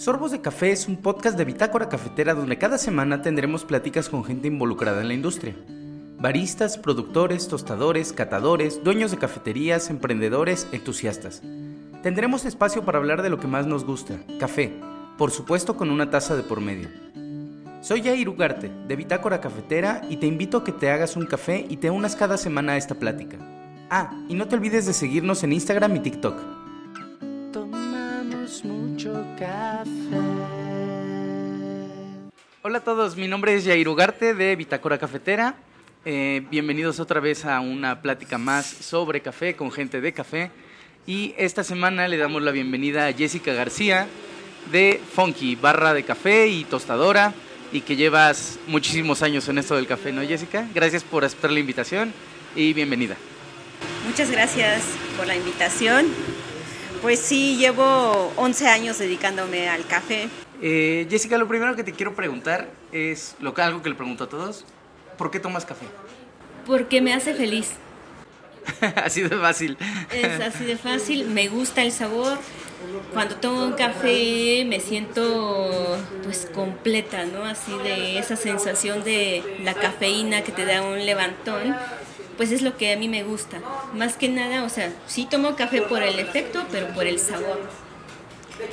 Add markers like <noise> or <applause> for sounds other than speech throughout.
Sorbos de Café es un podcast de Bitácora Cafetera donde cada semana tendremos pláticas con gente involucrada en la industria. Baristas, productores, tostadores, catadores, dueños de cafeterías, emprendedores, entusiastas. Tendremos espacio para hablar de lo que más nos gusta, café, por supuesto con una taza de por medio. Soy Jair Ugarte, de Bitácora Cafetera, y te invito a que te hagas un café y te unas cada semana a esta plática. Ah, y no te olvides de seguirnos en Instagram y TikTok. Hola a todos, mi nombre es Jair Ugarte de Bitácora Cafetera. Eh, bienvenidos otra vez a una plática más sobre café con gente de café. Y esta semana le damos la bienvenida a Jessica García de Funky, barra de café y tostadora, y que llevas muchísimos años en esto del café, ¿no, Jessica? Gracias por aceptar la invitación y bienvenida. Muchas gracias por la invitación. Pues sí, llevo 11 años dedicándome al café. Eh, Jessica, lo primero que te quiero preguntar es lo que, algo que le pregunto a todos. ¿Por qué tomas café? Porque me hace feliz. <laughs> así de fácil. Es así de fácil, me gusta el sabor. Cuando tomo un café me siento pues completa, ¿no? Así de esa sensación de la cafeína que te da un levantón, pues es lo que a mí me gusta. Más que nada, o sea, sí tomo café por el efecto, pero por el sabor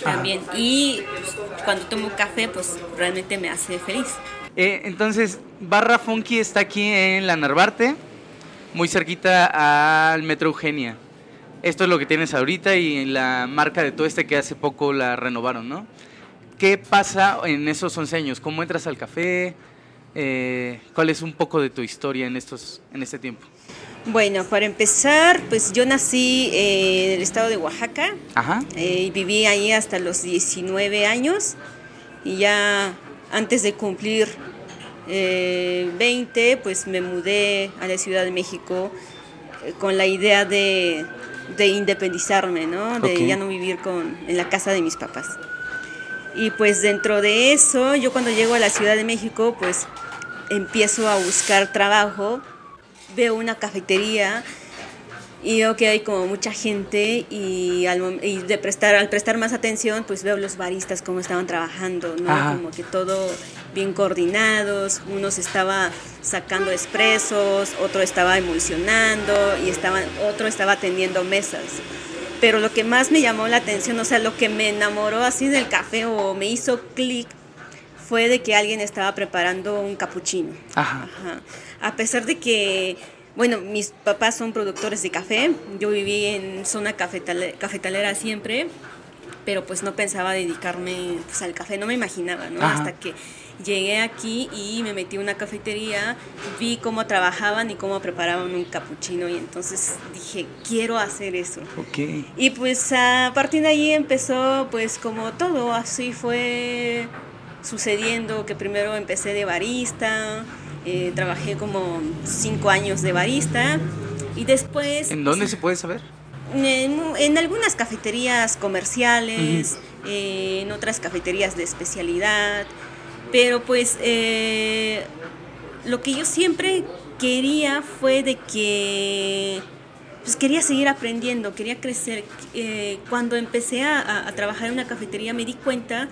también. Y cuando tomo café, pues realmente me hace feliz. Eh, entonces, Barra Funky está aquí en la Narvarte muy cerquita al Metro Eugenia. Esto es lo que tienes ahorita y la marca de todo este que hace poco la renovaron, ¿no? ¿Qué pasa en esos 11 años? ¿Cómo entras al café? Eh, ¿Cuál es un poco de tu historia en, estos, en este tiempo? Bueno, para empezar, pues yo nací eh, en el estado de Oaxaca Ajá. Eh, y viví ahí hasta los 19 años y ya antes de cumplir 20, eh, pues me mudé a la Ciudad de México eh, con la idea de, independizarme, ¿no? De ya no vivir con, en la casa de mis papás. Y pues dentro de eso, yo cuando llego a la Ciudad de México, pues empiezo a buscar trabajo, veo una cafetería y veo que hay como mucha gente y, al, y de prestar, al prestar más atención, pues veo los baristas cómo estaban trabajando, ¿no? Como que todo bien coordinados, unos estaba sacando expresos, otro estaba emulsionando y estaba, otro estaba atendiendo mesas. Pero lo que más me llamó la atención, o sea, lo que me enamoró así del café o me hizo clic fue de que alguien estaba preparando un capuchino. Ajá. A pesar de que, bueno, mis papás son productores de café, yo viví en zona cafetalera, siempre, pero pues no pensaba dedicarme pues, al café, no me imaginaba, ¿no? Hasta que llegué aquí y me metí a una cafetería, vi cómo trabajaban y cómo preparaban un capuchino y entonces dije, quiero hacer eso. Okay. Y pues a partir de ahí empezó pues como todo, así fue sucediendo que primero empecé de barista, eh, trabajé como cinco años de barista y después... ¿En dónde se puede saber? En, algunas cafeterías comerciales, eh, en otras cafeterías de especialidad, pero pues eh, lo que yo siempre quería fue de que pues quería seguir aprendiendo, quería crecer. Eh, cuando empecé a, a, trabajar en una cafetería me di cuenta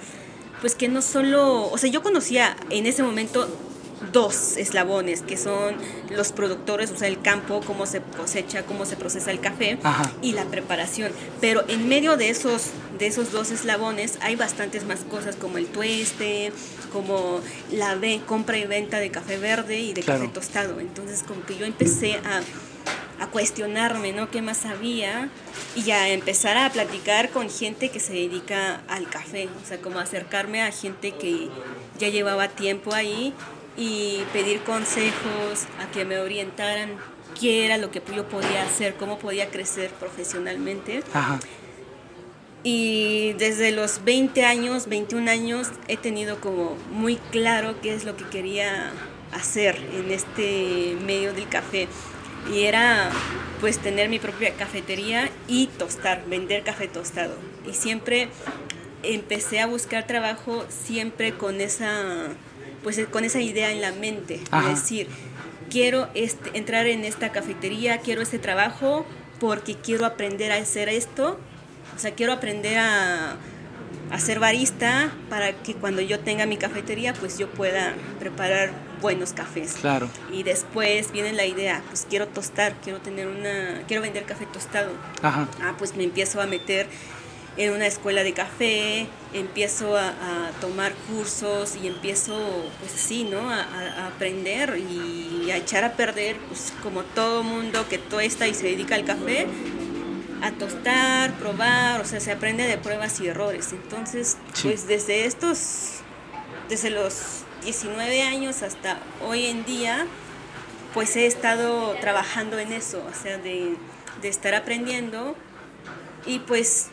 pues que no solo, o sea, yo conocía en ese momento dos eslabones, que son los productores, o sea, el campo, cómo se cosecha, cómo se procesa el café y la preparación. Pero en medio de esos, de esos dos eslabones hay bastantes más cosas como el tueste, como la compra y venta de café verde y de café tostado. Entonces, como que yo empecé a a cuestionarme, ¿no? ¿Qué más sabía? Y a empezar a platicar con gente que se dedica al café, o sea, como acercarme a gente que ya llevaba tiempo ahí y pedir consejos, a que me orientaran qué era lo que yo podía hacer, cómo podía crecer profesionalmente. Y desde los 20 años, 21 años, he tenido como muy claro qué es lo que quería hacer en este medio del café. Y era pues tener mi propia cafetería y tostar, vender café tostado. Y siempre empecé a buscar trabajo siempre con esa pues con esa idea en la mente, decir, quiero este, entrar en esta cafetería, quiero este trabajo porque quiero aprender a hacer esto, o sea, quiero aprender a, a ser barista para que cuando yo tenga mi cafetería, pues yo pueda preparar buenos cafés. Claro. Y después viene la idea, pues quiero tostar, quiero tener una, quiero vender café tostado. Ajá. Ah, pues me empiezo a meter en una escuela de café, empiezo a, a tomar cursos y empiezo, pues así, ¿no? A, a, aprender y a echar a perder, pues como todo mundo que tuesta y se dedica al café, a tostar, probar, o sea, se aprende de pruebas y errores. Entonces, Sí. pues desde estos, desde los 19 años hasta hoy en día, pues he estado trabajando en eso, o sea, de, de estar aprendiendo y pues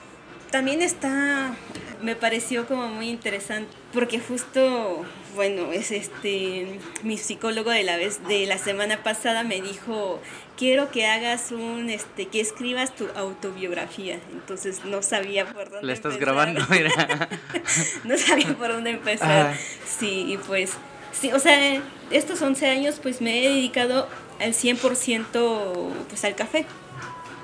también está, me pareció como muy interesante, porque justo, bueno, es este, mi psicólogo de la vez, de la semana pasada me dijo, quiero que hagas un, este, que escribas tu autobiografía, entonces no sabía por dónde La estás empezar. grabando, mira. <laughs> no sabía por dónde empezar. Ajá. Sí, y pues, sí, o sea, estos 11 años pues me he dedicado al 100% pues al café.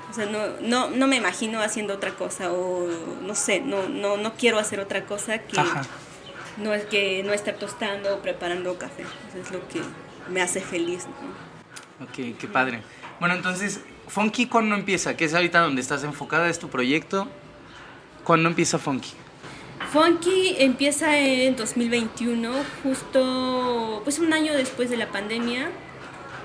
O sea, no, no, no me imagino haciendo otra cosa o no sé, no, no, no quiero hacer otra cosa que Ajá. no es que no estar tostando o preparando café. Eso es lo que me hace feliz. ¿no? Ok, qué padre. Bueno, entonces, Funky, ¿cuándo empieza? ¿Qué es ahorita donde estás enfocada? ¿Es tu proyecto? ¿Cuándo empieza Funky? Funky empieza en 2021, justo pues un año después de la pandemia.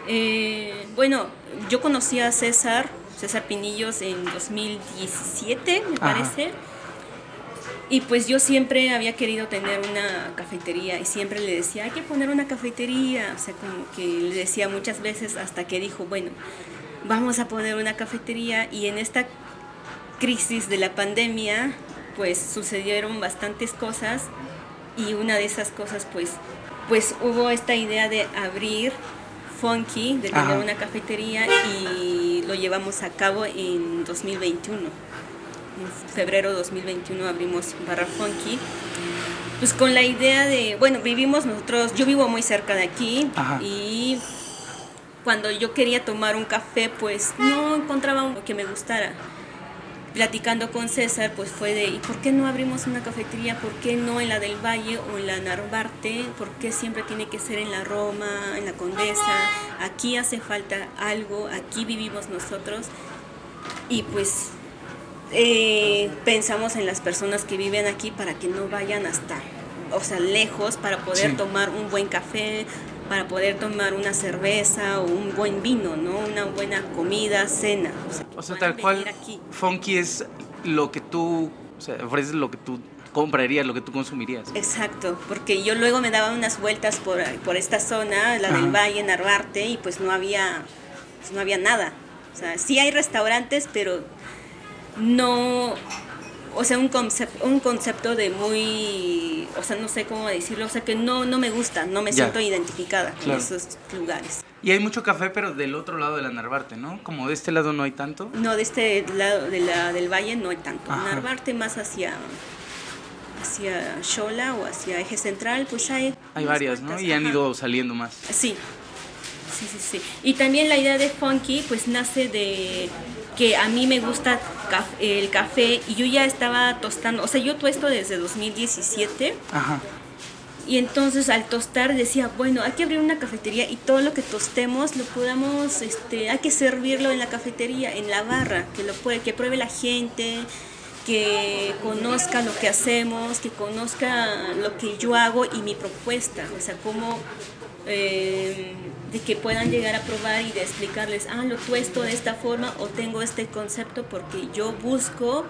Eh, bueno, yo conocí a César, César Pinillos en 2017, me Ajá. parece. Y pues yo siempre había querido tener una cafetería y siempre le decía, hay que poner una cafetería. O sea, como que le decía muchas veces hasta que dijo, bueno, vamos a poner una cafetería y en esta crisis de la pandemia, pues sucedieron bastantes cosas y una de esas cosas, pues, pues hubo esta idea de abrir Funky, de tener Ajá. una cafetería y lo llevamos a cabo en 2021. En febrero de 2021 abrimos Barra Funky. Pues con la idea de, bueno, vivimos nosotros, yo vivo muy cerca de aquí Ajá. y cuando yo quería tomar un café, pues no encontraba uno que me gustara. Platicando con César, pues fue de, ¿y por qué no abrimos una cafetería? ¿Por qué no en la del Valle o en la Narvarte? ¿Por qué siempre tiene que ser en la Roma, en la Condesa? Aquí hace falta algo, aquí vivimos nosotros. Y pues eh, pensamos en las personas que viven aquí para que no vayan hasta, o sea, lejos para poder Sí. tomar un buen café, para poder tomar una cerveza o un buen vino, ¿no? Una buena comida, cena. O sea, O tal cual, aquí. Funky es lo que tú, o sea, ofreces lo que tú comprarías, lo que tú consumirías. Exacto, porque yo luego me daba unas vueltas por, por esta zona, la Ajá. del Valle, Narvarte, y pues no había, pues no había nada. O sea, sí hay restaurantes, pero no, o sea, un concepto, un concepto de muy, o sea, no sé cómo decirlo, o sea, que no, no me gusta, no me Ya. siento identificada Claro. en esos lugares. Y hay mucho café, pero del otro lado de la Narvarte, ¿no? Como de este lado no hay tanto. No, de este lado de la, del Valle no hay tanto. Ajá. Narvarte más hacia hacia Xola o hacia Eje Central, pues hay... Hay varias, ¿no? Y han ajá. ido saliendo más. Sí, sí, sí, sí. Y también la idea de Funky pues nace de que a mí me gusta el café y yo ya estaba tostando, o sea, yo tuesto desde 2017 Ajá. y entonces al tostar decía, bueno, hay que abrir una cafetería y todo lo que tostemos lo podamos, este, hay que servirlo en la cafetería, en la barra, que lo puede, que pruebe la gente, que conozca lo que hacemos, que conozca lo que yo hago y mi propuesta, o sea, cómo eh, de que puedan llegar a probar y de explicarles, ah, lo tuesto de esta forma o tengo este concepto porque yo busco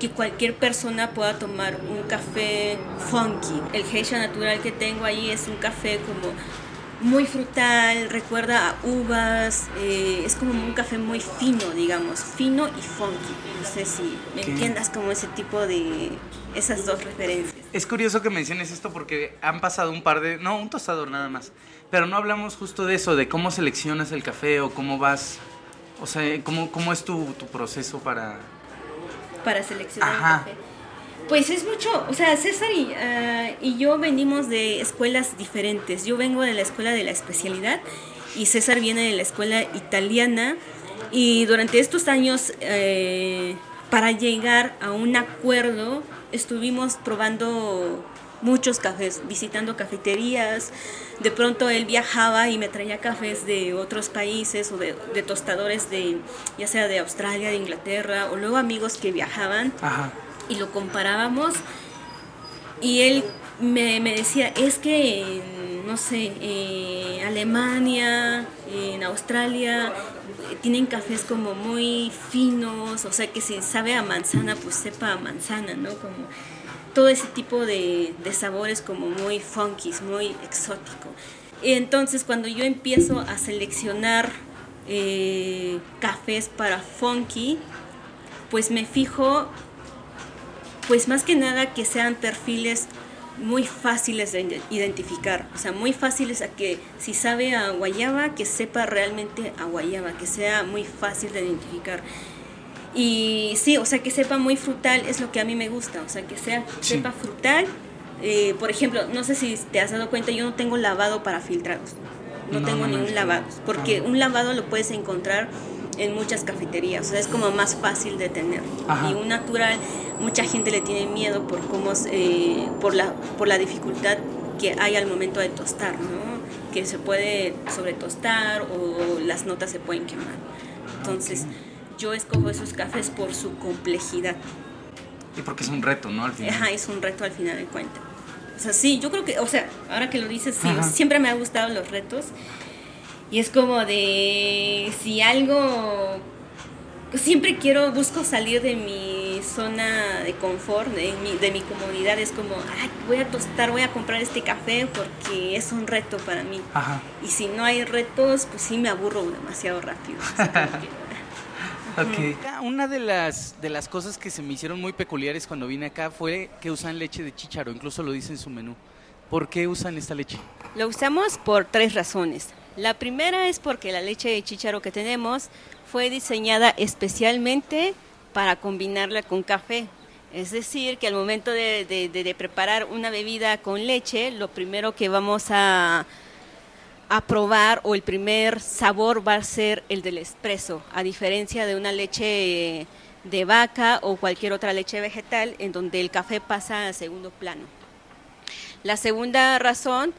que cualquier persona pueda tomar un café funky. El geisha natural que tengo ahí es un café como muy frutal, recuerda a uvas, eh, es como un café muy fino, digamos, fino y funky. No sé si me entiendas como ese tipo de esas dos referencias. Es curioso que menciones esto porque han pasado un par de... No, un tostador nada más. Pero no hablamos justo de eso, de cómo seleccionas el café o cómo vas... O sea, cómo, cómo es tu, tu proceso para... para seleccionar Ajá. el café. Pues es mucho, o sea, César y, y yo venimos de escuelas diferentes. Yo vengo de la escuela de la especialidad y César viene de la escuela italiana. Y durante estos años, eh, para llegar a un acuerdo, estuvimos probando muchos cafés, visitando cafeterías. De pronto él viajaba y me traía cafés de otros países o de, tostadores de, ya sea de Australia, de Inglaterra, o luego amigos que viajaban y lo comparábamos. Y él me, decía, es que en, no sé, Alemania, en Australia, tienen cafés como muy finos, o sea que si sabe a manzana, pues sepa a manzana, ¿no? Como todo ese tipo de, sabores como muy funky, muy exótico. Entonces cuando yo empiezo a seleccionar eh, cafés para funky, pues me fijo, pues más que nada que sean perfiles muy fáciles de identificar, o sea, muy fáciles a que si sabe a guayaba, que sepa realmente a guayaba, que sea muy fácil de identificar. Y sí, o sea, que sepa muy frutal es lo que a mí me gusta, o sea, que sea, sepa frutal. Eh, por ejemplo, no sé si te has dado cuenta, yo no tengo lavado para filtrados. No, tengo ningún lavado, porque un lavado lo puedes encontrar en muchas cafeterías, o sea, es como más fácil de tener. Y un natural, mucha gente le tiene miedo por cómo, eh, por, la, por la dificultad que hay al momento de tostar, ¿no? Que se puede sobretostar o las notas se pueden quemar. Entonces, yo escojo esos cafés por su complejidad. Y porque es un reto, ¿no? Al final. Ajá, es un reto al final de cuentas. O sea, sí, yo creo que, o sea, ahora que lo dices, sí, siempre me han gustado los retos. Y es como de, si algo, siempre quiero, busco salir de mi zona de confort, de mi, de mi comodidad. Es como, ay, voy a tostar, voy a comprar este café porque es un reto para mí. Ajá. Y si no hay retos, pues sí me aburro demasiado rápido. <laughs> Una de las, de las cosas que se me hicieron muy peculiares cuando vine acá fue que usan leche de chícharo, incluso lo dice en su menú. ¿Por qué usan esta leche? Lo usamos por tres razones. La primera es porque la leche de chícharo que tenemos fue diseñada especialmente para combinarla con café. Es decir, que al momento de preparar una bebida con leche, lo primero que vamos a a probar o el primer sabor va a ser el del espresso, a diferencia de una leche de vaca o cualquier otra leche vegetal en donde el café pasa a segundo plano. La segunda razón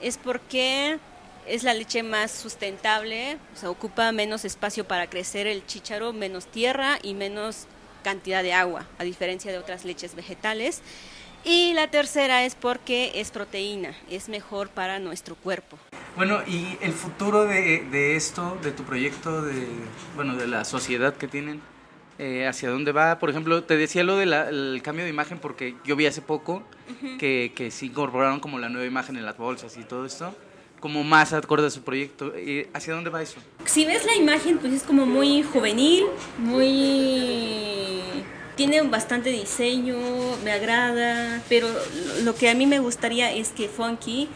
es porque es la leche más sustentable, o sea, ocupa menos espacio para crecer el chícharo, menos tierra y menos cantidad de agua, a diferencia de otras leches vegetales. Y la tercera es porque es proteína, es mejor para nuestro cuerpo. Bueno, y el futuro de, de esto, de tu proyecto, de, bueno, de la sociedad que tienen, eh, hacia dónde va. Por ejemplo, te decía lo del cambio de imagen porque yo vi hace poco que, que sí incorporaron como la nueva imagen en las bolsas y todo esto, como más acorde a su proyecto. ¿Hacia dónde va eso? Si ves la imagen, pues es como muy juvenil, muy tiene bastante diseño, me agrada, pero lo que a mí me gustaría es que Funky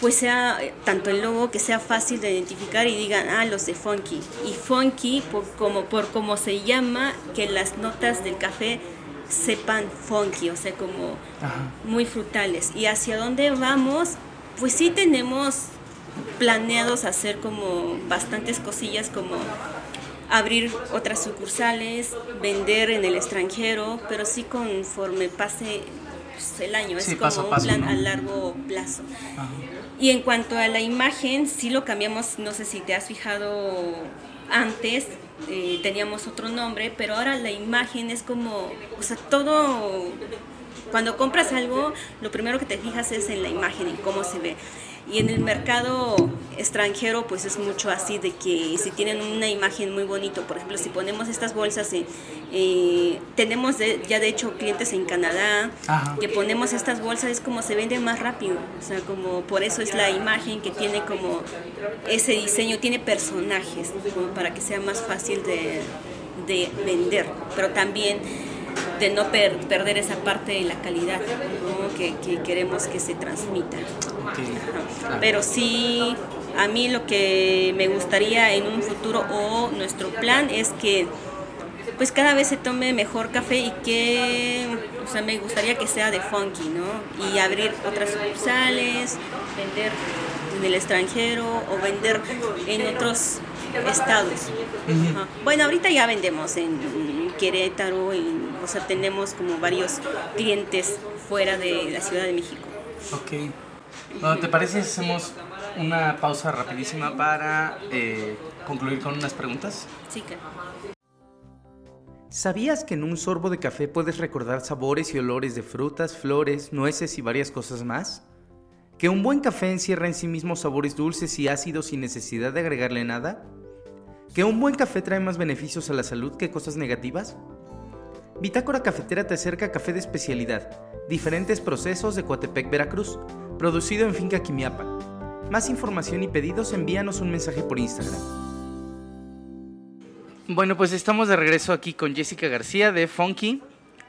pues sea tanto el logo que sea fácil de identificar y digan, ah, los de Funky. Y Funky, por como, por como se llama, que las notas del café sepan funky, o sea, como muy frutales. Y hacia dónde vamos, pues sí tenemos planeados hacer como bastantes cosillas como abrir otras sucursales, vender en el extranjero, pero sí conforme pase pues, el año, es como un plan a largo plazo. Y en cuanto a la imagen, sí lo cambiamos, no sé si te has fijado antes, eh, teníamos otro nombre, pero ahora la imagen es como, o sea, todo, cuando compras algo, lo primero que te fijas es en la imagen, en cómo se ve. Y en el mercado extranjero, pues es mucho así de que si tienen una imagen muy bonito, por ejemplo, si ponemos estas bolsas, eh, tenemos ya de hecho clientes en Canadá que ponemos estas bolsas, es como se vende más rápido, o sea, como por eso es la imagen que tiene como ese diseño, tiene personajes, como para que sea más fácil de, de vender, pero también de no perder esa parte de la calidad que, queremos que se transmita. Pero sí, a mí lo que me gustaría en un futuro o nuestro plan es que pues cada vez se tome mejor café y que, o sea, me gustaría que sea de funky, ¿no? Y abrir otras sucursales, vender en el extranjero o vender en otros estados. Bueno, ahorita ya vendemos en Querétaro, en- o sea, tenemos como varios clientes fuera de la Ciudad de México. Ok. Bueno, ¿Te parece si hacemos una pausa rapidísima para eh, concluir con unas preguntas? Sí, claro. ¿Sabías que en un sorbo de café puedes recordar sabores y olores de frutas, flores, nueces y varias cosas más? ¿Que un buen café encierra en sí mismo sabores dulces y ácidos sin necesidad de agregarle nada? ¿Que un buen café trae más beneficios a la salud que cosas negativas? Bitácora Cafetera te acerca a café de especialidad, diferentes procesos de Coatepec, Veracruz, producido en Finca Quimiapa. Más información y pedidos envíanos un mensaje por Instagram. Bueno, pues estamos de regreso aquí con Jessica García de Funky.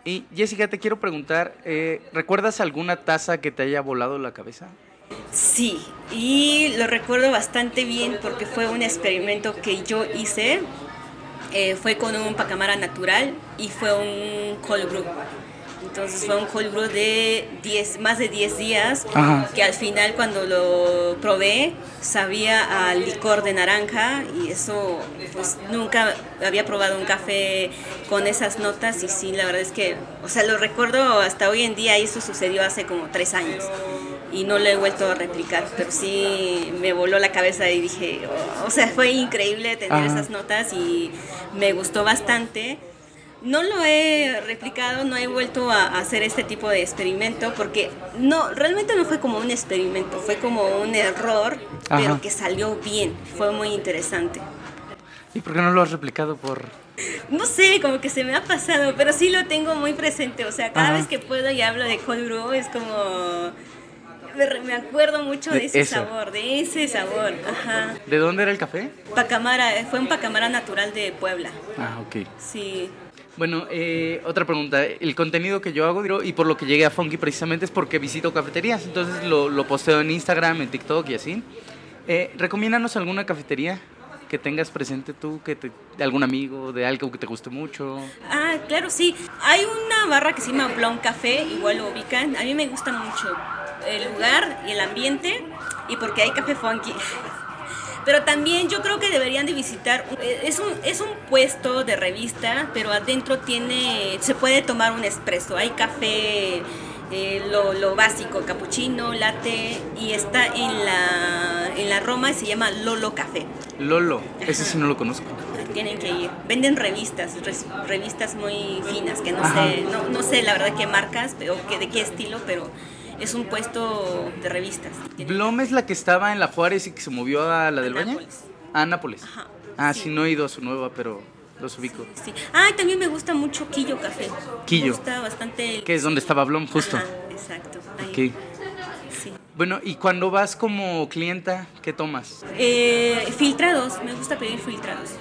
Y Jessica, te quiero preguntar, eh, ¿recuerdas alguna taza que te haya volado la cabeza? Sí, y lo recuerdo bastante bien porque fue un experimento que yo hice. Eh, fue con un pacamara natural y fue un cold brew. Entonces fue un cold brew de 10, más de 10 días, Ajá. que al final cuando lo probé sabía a licor de naranja y eso pues nunca había probado un café con esas notas y sí, la verdad es que, o sea, lo recuerdo hasta hoy en día y eso sucedió hace como tres años y no lo he vuelto a replicar, pero sí me voló la cabeza y dije, oh, o sea, fue increíble tener Ajá. esas notas y me gustó bastante. No lo he replicado, no he vuelto a hacer este tipo de experimento porque no, realmente no fue como un experimento, fue como un error, Ajá. pero que salió bien, fue muy interesante. ¿Y por qué no lo has replicado por...? No sé, como que se me ha pasado, pero sí lo tengo muy presente, o sea, cada Ajá. vez que puedo y hablo de cold brew es como... Me, acuerdo mucho de, De ese eso. sabor, de ese sabor, ajá. ¿De dónde era el café? Pacamara, fue un pacamara natural de Puebla, Ah, ok. sí. Bueno, eh, otra pregunta. El contenido que yo hago y por lo que llegué a Funky precisamente es porque visito cafeterías. Entonces lo, lo posteo en Instagram, en TikTok y así. Eh, recomiéndanos alguna cafetería que tengas presente tú, que te- de algún amigo, de algo que te guste mucho. Ah, claro, sí. Hay una barra que se llama Blonde Café, igual lo ubican. A mí me gusta mucho el lugar y el ambiente y porque hay café funky. Pero también yo creo que deberían de visitar, eh, es un, es un puesto de revista, pero adentro tiene, se puede tomar un espresso. Hay café, eh, lo, lo básico, cappuccino, latte, y está en la, en la Roma y se llama Lolo Café. Lolo, ese sí no lo conozco. Tienen que ir. Venden revistas, res- revistas muy finas, que no Ajá. sé, no, no sé la verdad qué marcas o qué, de qué estilo, pero es un puesto de revistas. Blom es la que estaba en la Juárez y que se movió a la del Valle. Nápoles. A Nápoles. Ajá, Ah, sí. sí, no he ido a su nueva, pero los ubico. Sí. Ah, y también me gusta mucho Quillo Café. Quillo. Me gusta bastante el... Que es donde estaba Blom, justo. Ajá, exacto. ahí. Ok. Sí. Bueno, y cuando vas como clienta, ¿qué tomas? Eh, filtrados, me gusta pedir filtrados.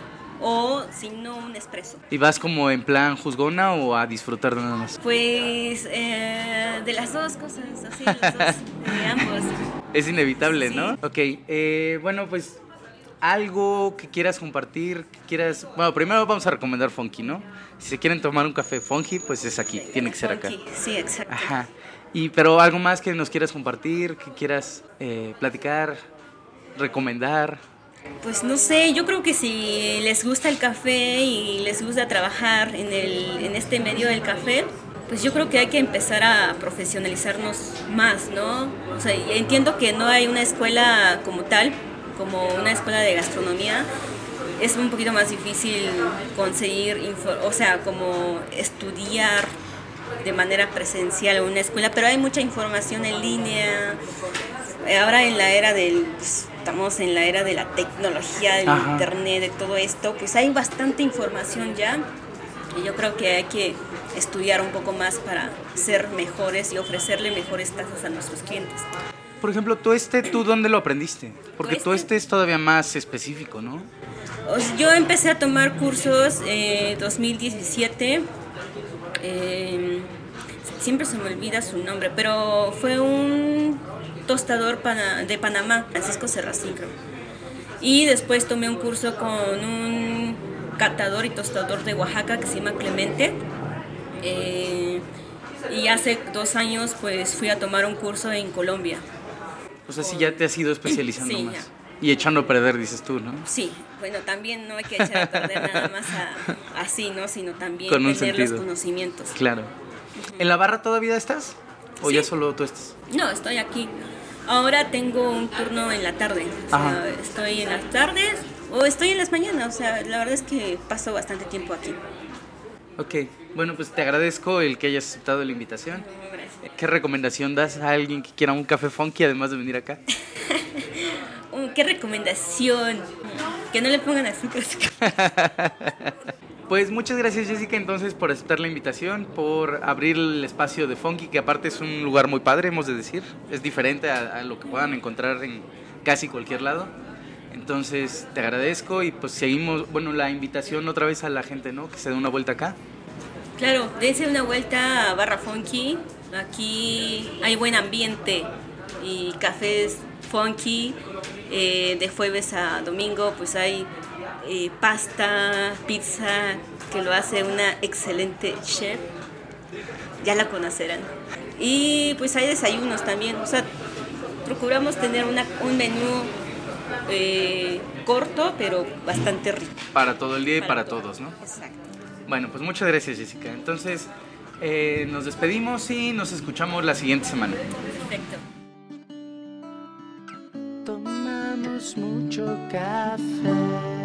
O si no, un espresso. ¿Y vas como en plan juzgona o a disfrutar nada más? Pues eh, de las dos cosas, así, las dos, de ambos. <laughs> Es inevitable, Sí. ¿no? Ok, eh, bueno, pues algo que quieras compartir, que quieras... Bueno, primero vamos a recomendar Funky, ¿no? Si se quieren tomar un café Funky, pues es aquí, tiene que ser acá. Sí, exacto. Ajá. Y, pero algo más que nos quieras compartir, que quieras eh, platicar, recomendar. Pues no sé, yo creo que si les gusta el café y les gusta trabajar en, el, en este medio del café, pues yo creo que hay que empezar a profesionalizarnos más, ¿no? O sea, entiendo que no hay una escuela como tal, como una escuela de gastronomía. Es un poquito más difícil conseguir, o sea, como estudiar de manera presencial en una escuela, pero hay mucha información en línea. Ahora en la era del, pues, estamos en la era de la tecnología, del Ajá. internet, de todo esto, pues hay bastante información ya. Y yo creo que hay que estudiar un poco más para ser mejores y ofrecerle mejores tasas a nuestros clientes. Por ejemplo, tú este, ¿tú dónde lo aprendiste? Porque tú Tueste. este es todavía más específico, ¿no? Sea, yo empecé a tomar cursos en 2017. eh, siempre se me olvida su nombre, pero fue un tostador pana- de Panamá, Francisco Serracín, creo. Y después tomé un curso con un catador y tostador de Oaxaca que se llama Clemente. Eh, y hace dos años pues fui a tomar un curso en Colombia. O sea, si ya te has ido especializando Sí, más. ya. Y echando a perder, dices tú, ¿no? Sí, bueno, también no hay que echar a perder nada <laughs> más así, ¿no? Sino también Con tener sentido. los conocimientos. Claro. ¿En la barra todavía estás? ¿O Sí. ya solo tú estás? No, estoy aquí. Ahora tengo un turno en la tarde. O sea, Ajá. estoy en las tardes o estoy en las mañanas. O sea, la verdad es que paso bastante tiempo aquí. Ok, bueno, pues te agradezco el que hayas aceptado la invitación. Gracias. ¿Qué recomendación das a alguien que quiera un café funky además de venir acá? <laughs> ¿Qué recomendación? Que no le pongan azúcar. <laughs> Pues muchas gracias Jessica entonces por aceptar la invitación, por abrir el espacio de Funky, que aparte es un lugar muy padre, hemos de decir. Es diferente a, a lo que puedan encontrar en casi cualquier lado. Entonces te agradezco y pues seguimos, bueno, la invitación otra vez a la gente, ¿no? Que se dé una vuelta acá. Claro, dense una vuelta a Barra Funky. Aquí hay buen ambiente y cafés funky. Eh, de jueves a domingo, pues hay eh, pasta, pizza, que lo hace una excelente chef. Ya la conocerán. Y pues hay desayunos también. O sea, procuramos tener una- un menú eh, corto, pero bastante rico. Para todo el día y para, Para todo. todos, ¿no? Exacto. Bueno, pues muchas gracias Jessica. Entonces eh, nos despedimos y nos escuchamos la siguiente semana. Perfecto. Tomamos mucho café.